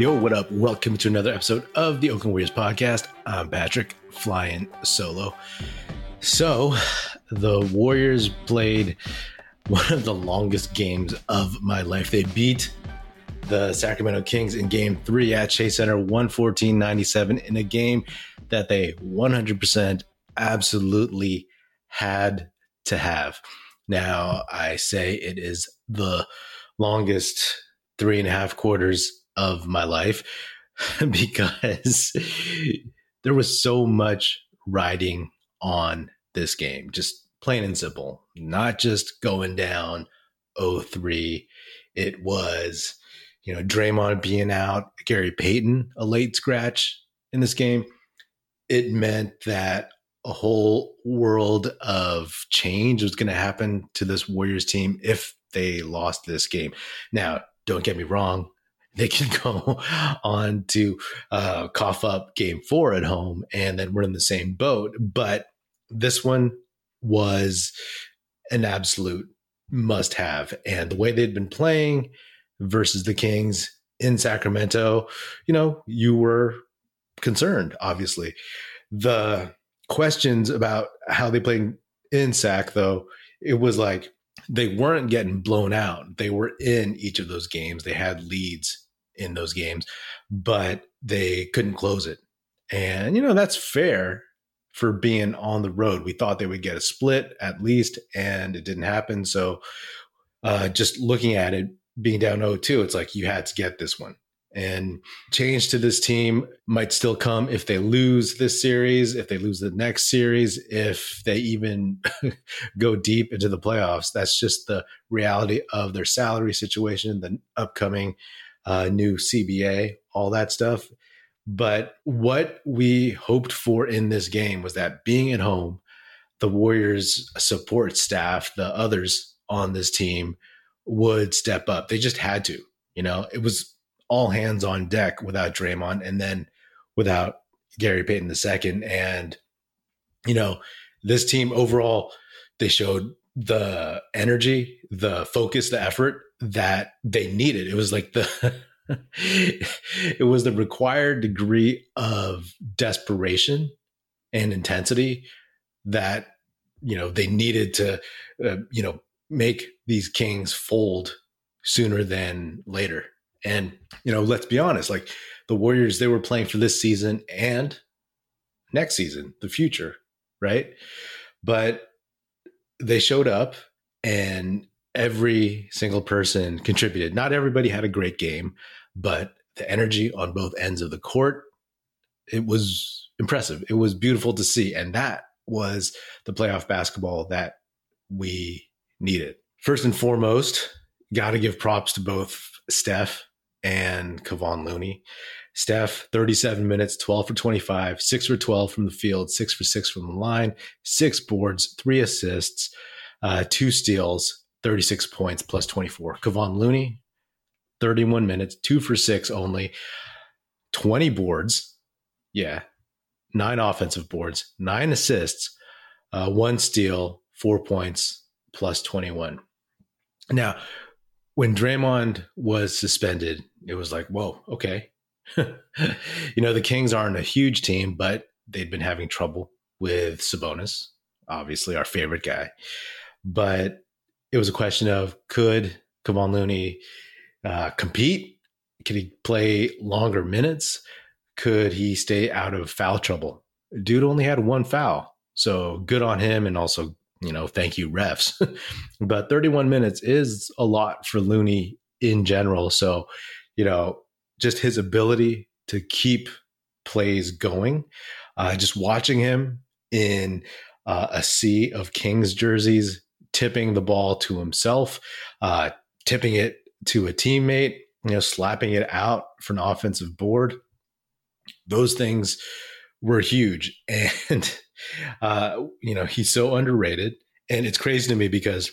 Yo, what up? Welcome to another episode of the Oakland Warriors podcast. I'm Patrick, flying solo. So, the Warriors played one of the longest games of my life. They beat the Sacramento Kings in game three at Chase Center, 114 97, in a game that they 100% absolutely had to have. Now, I say it is the longest three and a half quarters of my life because there was so much riding on this game, just plain and simple, not just going down 0-3. It was, you know, Draymond being out, Gary Payton, a late scratch in this game. It meant that a whole world of change was going to happen to this Warriors team if they lost this game. Now, don't get me wrong, they can go on to uh, cough up game four at home and then we're in the same boat. But this one was an absolute must have. And the way they'd been playing versus the Kings in Sacramento, you know, you were concerned, obviously. The questions about how they played in Sac, though, it was like they weren't getting blown out. They were in each of those games. They had leads in those games, but they couldn't close it. And, you know, that's fair for being on the road. We thought they would get a split at least, and it didn't happen. So, uh, just looking at it being down 0 2, it's like you had to get this one. And change to this team might still come if they lose this series, if they lose the next series, if they even go deep into the playoffs. That's just the reality of their salary situation, the upcoming uh, new CBA, all that stuff. But what we hoped for in this game was that being at home, the Warriors support staff, the others on this team would step up. They just had to, you know, it was all hands on deck without Draymond and then without Gary Payton II. And, you know, this team overall, they showed the energy, the focus, the effort that they needed. It was like the it was the required degree of desperation and intensity that you know they needed to uh, you know make these kings fold sooner than later. And you know, let's be honest, like the Warriors they were playing for this season and next season, the future, right? But they showed up and every single person contributed. Not everybody had a great game, but the energy on both ends of the court, it was impressive. It was beautiful to see. And that was the playoff basketball that we needed. First and foremost, got to give props to both Steph and Kevon Looney. Steph, 37 minutes, 12 for 25, 6 for 12 from the field, 6 for 6 from the line, 6 boards, 3 assists, uh, 2 steals, 36 points plus 24. Kevon Looney, 31 minutes, 2 for 6 only, 20 boards. Yeah. 9 offensive boards, 9 assists, uh, 1 steal, 4 points plus 21. Now, when Draymond was suspended, it was like, whoa, okay. you know, the Kings aren't a huge team, but they'd been having trouble with Sabonis, obviously our favorite guy. But it was a question of could Kevon Looney uh, compete? Could he play longer minutes? Could he stay out of foul trouble? Dude only had one foul. So good on him. And also, you know, thank you, refs. but 31 minutes is a lot for Looney in general. So, you know, just his ability to keep plays going, uh, just watching him in uh, a sea of Kings jerseys, tipping the ball to himself, uh, tipping it to a teammate, you know, slapping it out for an offensive board. Those things were huge. And, uh, you know, he's so underrated. And it's crazy to me because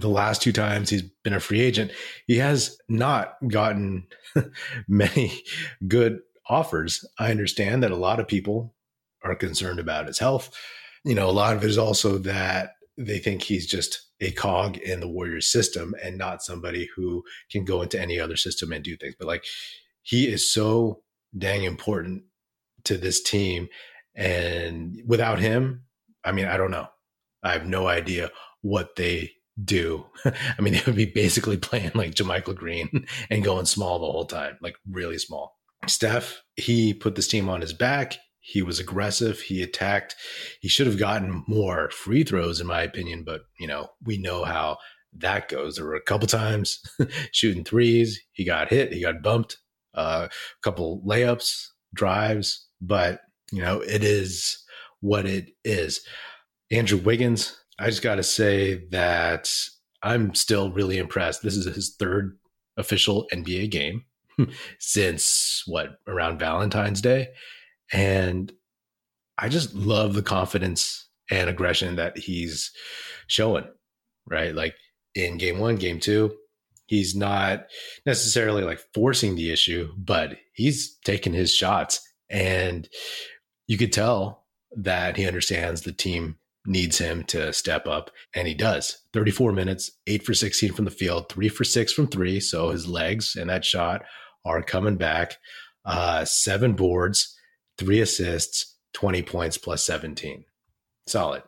the last two times he's been a free agent, he has not gotten many good offers. I understand that a lot of people are concerned about his health. You know, a lot of it is also that they think he's just a cog in the Warriors system and not somebody who can go into any other system and do things. But like he is so dang important to this team. And without him, I mean, I don't know. I have no idea what they do. I mean, they would be basically playing like JaMychal Green and going small the whole time, like really small. Steph, he put this team on his back. He was aggressive. He attacked. He should have gotten more free throws, in my opinion, but you know, we know how that goes. There were a couple times shooting threes. He got hit. He got bumped. Uh, a couple layups, drives, but you know, it is what it is. Andrew Wiggins, I just got to say that I'm still really impressed. This is his third official NBA game since what around Valentine's Day. And I just love the confidence and aggression that he's showing, right? Like in game one, game two, he's not necessarily like forcing the issue, but he's taking his shots. And you could tell that he understands the team needs him to step up, and he does. 34 minutes, eight for 16 from the field, three for six from three. So his legs and that shot are coming back. Uh, seven boards, three assists, 20 points plus 17. Solid.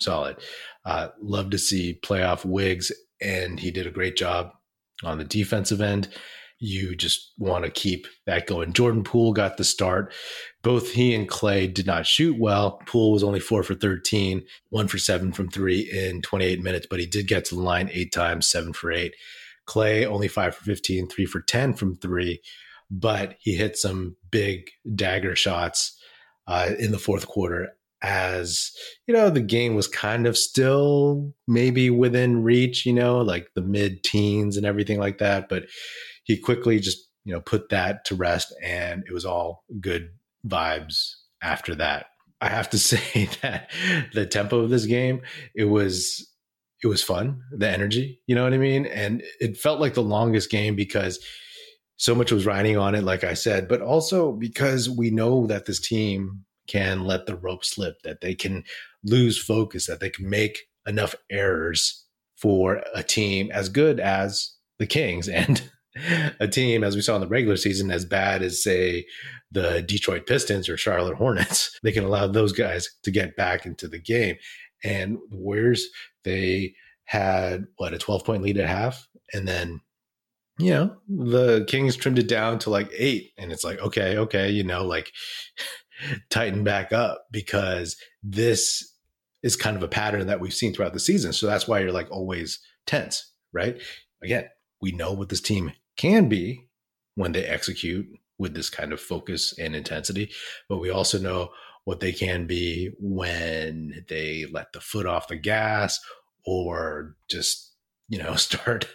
Solid. Uh, love to see playoff Wiggs, and he did a great job on the defensive end. You just want to keep that going. Jordan Poole got the start. Both he and Klay did not shoot well. Poole was only four for 13, one for seven from three in 28 minutes, but he did get to the line eight times, seven for eight. Klay only five for 15, three for 10 from three, but he hit some big dagger shots uh, in the fourth quarter as you know the game was kind of still maybe within reach you know like the mid teens and everything like that but he quickly just you know put that to rest and it was all good vibes after that. I have to say that the tempo of this game it was it was fun the energy you know what i mean? And it felt like the longest game because so much was riding on it like i said but also because we know that this team can let the rope slip, that they can lose focus, that they can make enough errors for a team as good as the Kings and a team, as we saw in the regular season, as bad as, say, the Detroit Pistons or Charlotte Hornets. They can allow those guys to get back into the game. And the Warriors, they had what a 12 point lead at half. And then, you know, the Kings trimmed it down to like eight. And it's like, okay, okay, you know, like tighten back up because this is kind of a pattern that we've seen throughout the season. So that's why you're like always tense, right? Again, we know what this team can be when they execute with this kind of focus and intensity, but we also know what they can be when they let the foot off the gas or just you know start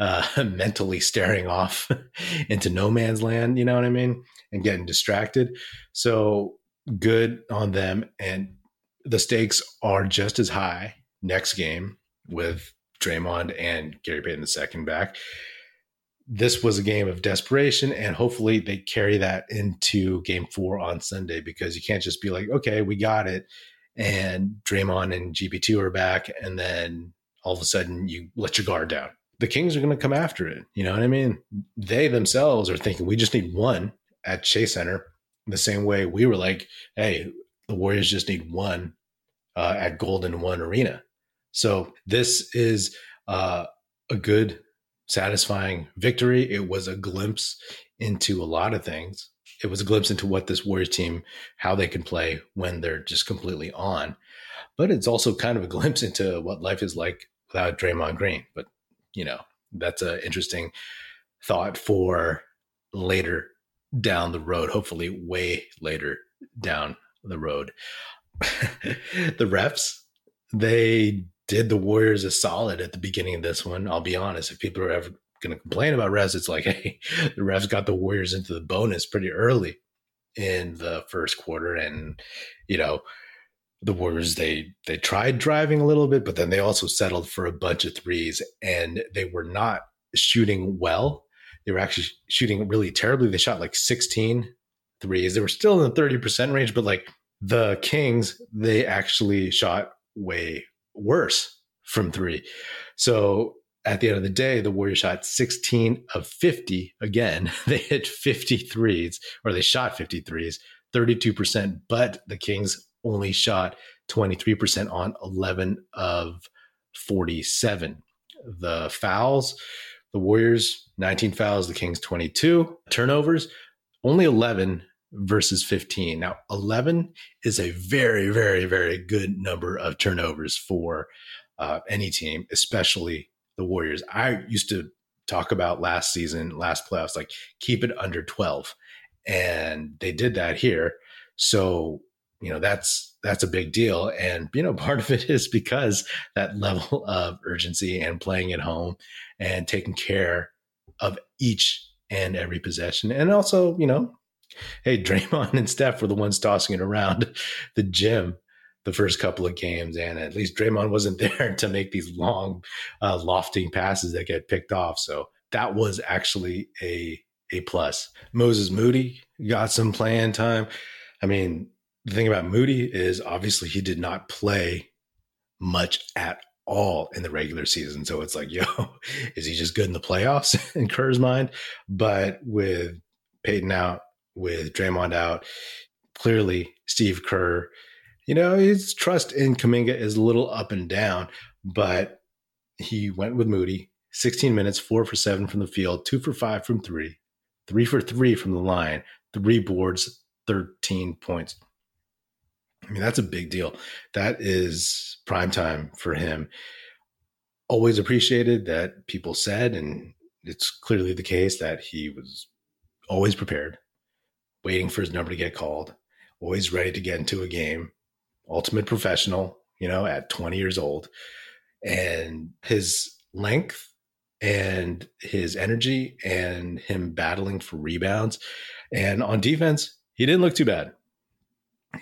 uh, mentally staring off into no man's land you know what i mean and getting distracted. So good on them. And the stakes are just as high next game with Draymond and Gary Payton second back. This was a game of desperation, and hopefully they carry that into game four on Sunday because you can't just be like, okay, we got it. And Draymond and GP2 are back, and then all of a sudden you let your guard down. The Kings are going to come after it. You know what I mean? They themselves are thinking we just need one at Chase Center the same way we were like, hey, the Warriors just need one uh, at Golden One Arena. So this is uh, a good, satisfying victory. It was a glimpse into a lot of things. It was a glimpse into what this Warriors team, how they can play when they're just completely on. But it's also kind of a glimpse into what life is like without Draymond Green. But, you know, that's an interesting thought for later down the road, hopefully way later down the road. the refs, they did the Warriors a solid at the beginning of this one. I'll be honest. If people are ever going to complain about refs, it's like, hey, the refs got the Warriors into the bonus pretty early in the first quarter. And, you know, the Warriors, they they tried driving a little bit, but then they also settled for a bunch of threes and they were not shooting well they were actually shooting really terribly. They shot like 16 threes. They were still in the 30% range, but like the Kings, they actually shot way worse from three. So at the end of the day, the Warriors shot 16 of 50. Again, they hit 53s, or they shot 53s, 32%, but the Kings only shot 23% on 11 of 47. The fouls, the Warriors 19 fouls, the Kings 22. Turnovers, only 11 versus 15. Now, 11 is a very, very, very good number of turnovers for uh, any team, especially the Warriors. I used to talk about last season, last playoffs, like keep it under 12. And they did that here. So, you know, that's that's a big deal. And, you know, part of it is because that level of urgency and playing at home and taking care of each and every possession. And also, you know, hey, Draymond and Steph were the ones tossing it around the gym the first couple of games, and at least Draymond wasn't there to make these long, uh, lofting passes that get picked off. So that was actually a a plus. Moses Moody got some playing time. I mean, the thing about Moody is obviously he did not play much at all in the regular season. So it's like, yo, is he just good in the playoffs in Kerr's mind? But with Payton out, with Draymond out, clearly Steve Kerr you know, his trust in Kuminga is a little up and down, but he went with Moody. 16 minutes, four for seven from the field, two for five from three, three for three from the line, three boards, 13 points. I mean, that's a big deal. That is prime time for him. Always appreciated that people said, and it's clearly the case, that he was always prepared, waiting for his number to get called, always ready to get into a game, ultimate professional, you know, at 20 years old. And his length and his energy and him battling for rebounds. And on defense, he didn't look too bad.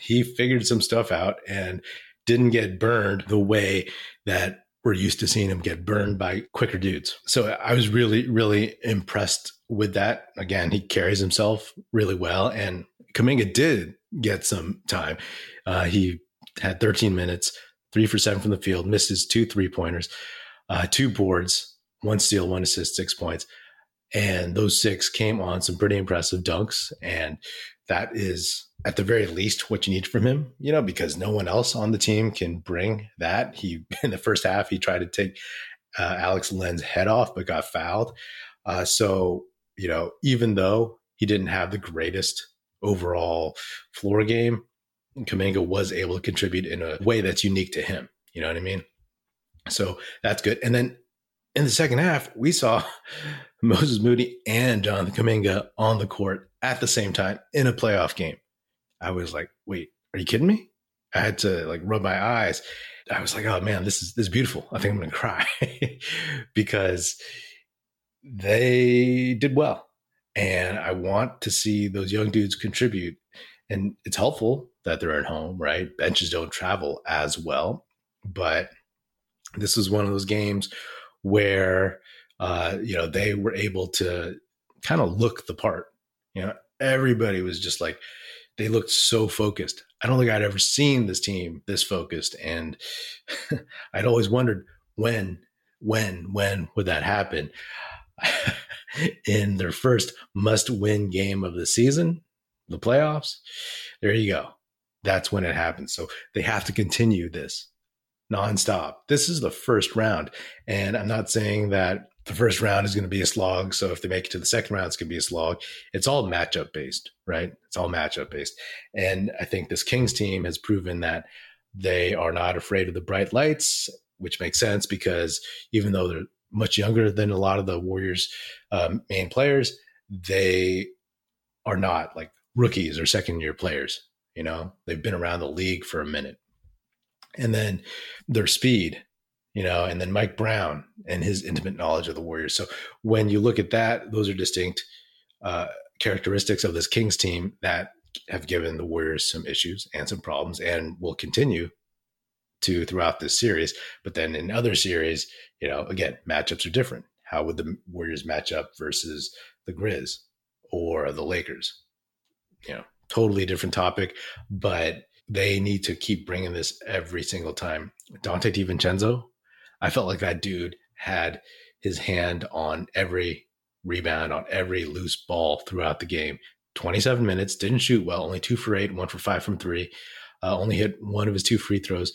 He figured some stuff out and didn't get burned the way that we're used to seeing him get burned by quicker dudes. So I was really, really impressed with that. Again, he carries himself really well. And Kuminga did get some time. Uh, he had 13 minutes, three for seven from the field, misses two three pointers, uh, two boards, one steal, one assist, six points. And those six came on some pretty impressive dunks. And that is at the very least what you need from him, you know, because no one else on the team can bring that. He, in the first half, he tried to take uh, Alex Len's head off, but got fouled. Uh, so, you know, even though he didn't have the greatest overall floor game, Kuminga was able to contribute in a way that's unique to him. You know what I mean? So that's good. And then in the second half, we saw Moses Moody and Jonathan Kuminga on the court at the same time in a playoff game. I was like, wait, are you kidding me? I had to like rub my eyes. I was like, oh man, this is this is beautiful. I think I'm gonna cry because they did well. And I want to see those young dudes contribute. And it's helpful that they're at home, right? Benches don't travel as well. But this is one of those games where, uh, you know, they were able to kind of look the part. You know, everybody was just like, they looked so focused. I don't think I'd ever seen this team this focused. And I'd always wondered when, when, when would that happen? In their first must win game of the season, the playoffs, there you go that's when it happens. So they have to continue this nonstop. This is the first round. And I'm not saying that the first round is going to be a slog. So if they make it to the second round, it's going to be a slog. It's all matchup based, right? It's all matchup based. And I think this Kings team has proven that they are not afraid of the bright lights, which makes sense because even though they're much younger than a lot of the Warriors' um, main players, they are not like rookies or second year players. You know, they've been around the league for a minute. And then their speed, you know, and then Mike Brown and his intimate knowledge of the Warriors. So when you look at that, those are distinct uh, characteristics of this Kings team that have given the Warriors some issues and some problems and will continue to throughout this series. But then in other series, you know, again, matchups are different. How would the Warriors match up versus the Grizz or the Lakers? You know, totally different topic, but they need to keep bringing this every single time. Donte DiVincenzo, I felt like that dude had his hand on every rebound, on every loose ball throughout the game. 27 minutes, didn't shoot well, only two for eight, one for five from three, uh, only hit one of his two free throws,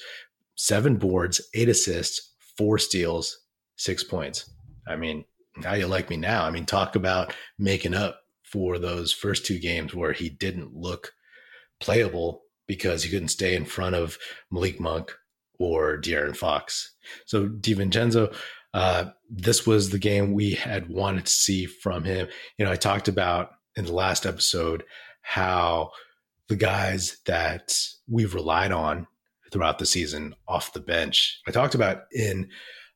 seven boards, eight assists, four steals, six points. I mean, how you like me now? I mean, talk about making up for those first two games where he didn't look playable because he couldn't stay in front of Malik Monk or De'Aaron Fox. So DiVincenzo, uh, this was the game we had wanted to see from him. You know, I talked about in the last episode how the guys that we've relied on throughout the season off the bench. I talked about in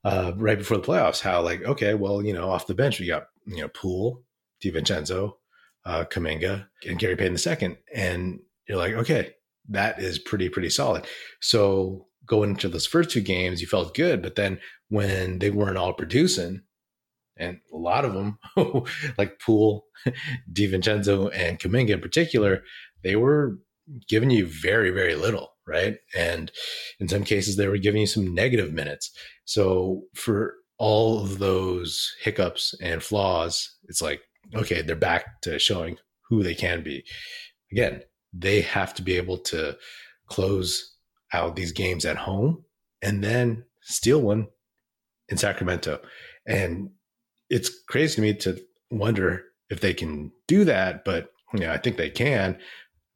uh, right before the playoffs how like okay, well you know off the bench we got you know Poole, DiVincenzo, uh, Kuminga, and Gary Payton the second, and you're like okay, that is pretty pretty solid. So going into those first two games, you felt good, but then when they weren't all producing, and a lot of them, like Poole, DiVincenzo, and Kuminga in particular, they were giving you very, very little, right? And in some cases, they were giving you some negative minutes. So for all of those hiccups and flaws, it's like, okay, they're back to showing who they can be. Again, they have to be able to close out these games at home and then steal one in Sacramento. And it's crazy to me to wonder if they can do that, but yeah, I think they can,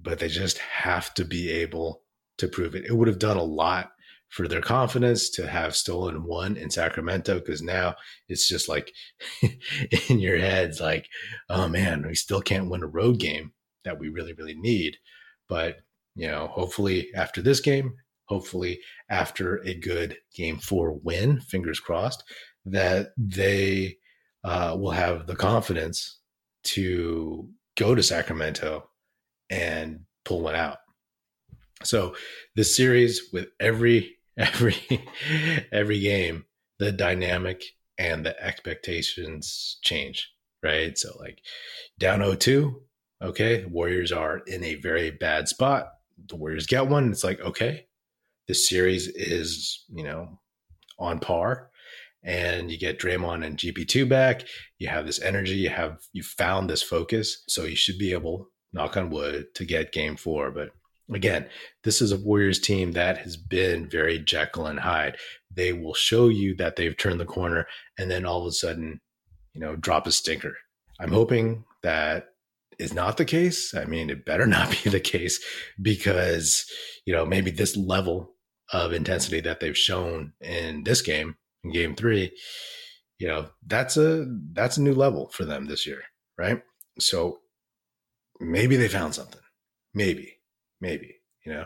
but they just have to be able to prove it. It would have done a lot for their confidence to have stolen one in Sacramento because now it's just like in your heads, like, oh man, we still can't win a road game that we really, really need. But, you know, hopefully after this game, hopefully after a good game four win, fingers crossed, that they uh, will have the confidence to go to Sacramento and pull one out. So this series with every every every game, the dynamic and the expectations change, right? So like down 0-2, okay, Warriors are in a very bad spot. The Warriors get one, it's like, okay, this series is, you know, on par and you get Draymond and GP2 back. You have this energy, you have you found this focus, so you should be able, knock on wood, to get game 4, but again, this is a Warriors team that has been very Jekyll and Hyde. They will show you that they've turned the corner and then all of a sudden, you know, drop a stinker. I'm hoping that is not the case. I mean, it better not be the case because, you know, maybe this level of intensity that they've shown in this game in game three, you know, that's a that's a new level for them this year, right? So maybe they found something. Maybe, maybe, you know,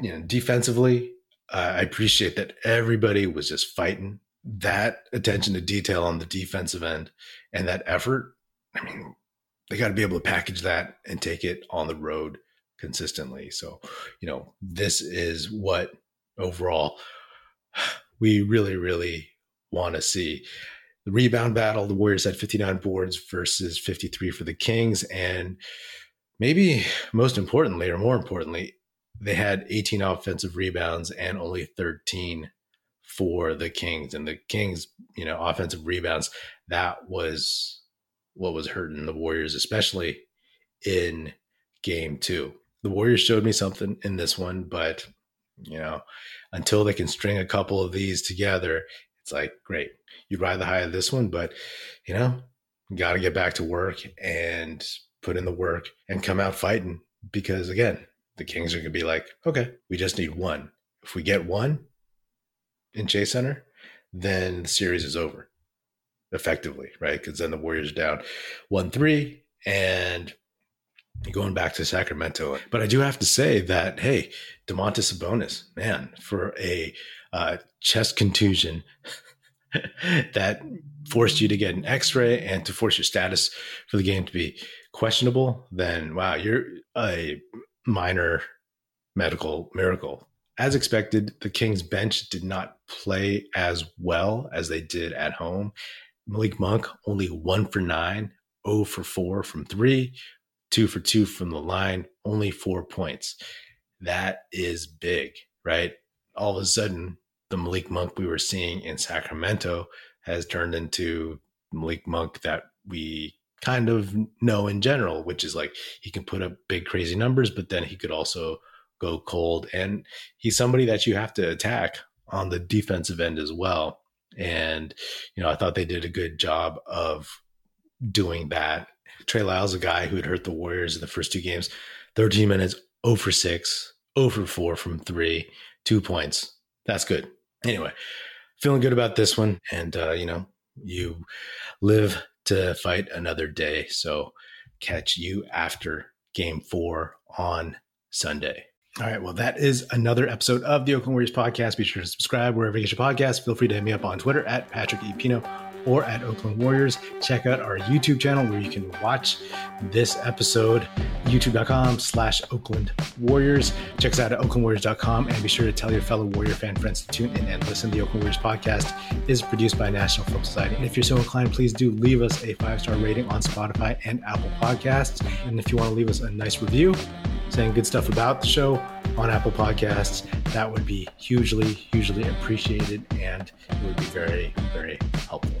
you know, defensively, uh, I appreciate that everybody was just fighting that attention to detail on the defensive end and that effort. I mean, they got to be able to package that and take it on the road consistently. So, you know, this is what overall we really, really want to see. The rebound battle, the Warriors had 59 boards versus 53 for the Kings. And maybe most importantly, or more importantly, they had 18 offensive rebounds and only 13 for the Kings. And the Kings, you know, offensive rebounds, that was what was hurting the Warriors, especially in game two. The Warriors showed me something in this one, but you know, until they can string a couple of these together, it's like, great, you ride the high of this one, but you know, got to get back to work and put in the work and come out fighting because again, the Kings are going to be like, okay, we just need one. If we get one in Chase Center, then the series is over effectively, right? Because then the Warriors down 1 3 and going back to Sacramento. But I do have to say that, hey, Domantas Sabonis, man, for a uh, chest contusion that forced you to get an x-ray and to force your status for the game to be questionable, then wow, you're a minor medical miracle. As expected, the Kings bench did not play as well as they did at home. Malik Monk only one for nine, 0 for four from three, two for two from the line, only four points. That is big, right? All of a sudden, the Malik Monk we were seeing in Sacramento has turned into Malik Monk that we kind of know in general, which is like he can put up big crazy numbers, but then he could also go cold. And he's somebody that you have to attack on the defensive end as well. And, you know, I thought they did a good job of doing that. Trey Lyles, a guy who had hurt the Warriors in the first two games, 13 minutes, 0 for 6, 0 for 4 from three, two points. That's good. Anyway, feeling good about this one. And, uh, you know, you live to fight another day. So catch you after game four on Sunday. All right. Well, that is another episode of the Oakland Warriors podcast. Be sure to subscribe wherever you get your podcast. Feel free to hit me up on Twitter at Patrick E. Pino or at Oakland Warriors. Check out our YouTube channel where you can watch this episode, youtube.com slash Oakland Warriors. Check us out at oaklandwarriors.com and be sure to tell your fellow Warrior fan friends to tune in and listen. The Oakland Warriors podcast is produced by National Film Society. And if you're so inclined, please do leave us a five-star rating on Spotify and Apple Podcasts. And if you want to leave us a nice review saying good stuff about the show on Apple Podcasts, that would be hugely, hugely appreciated and it would be very, very helpful.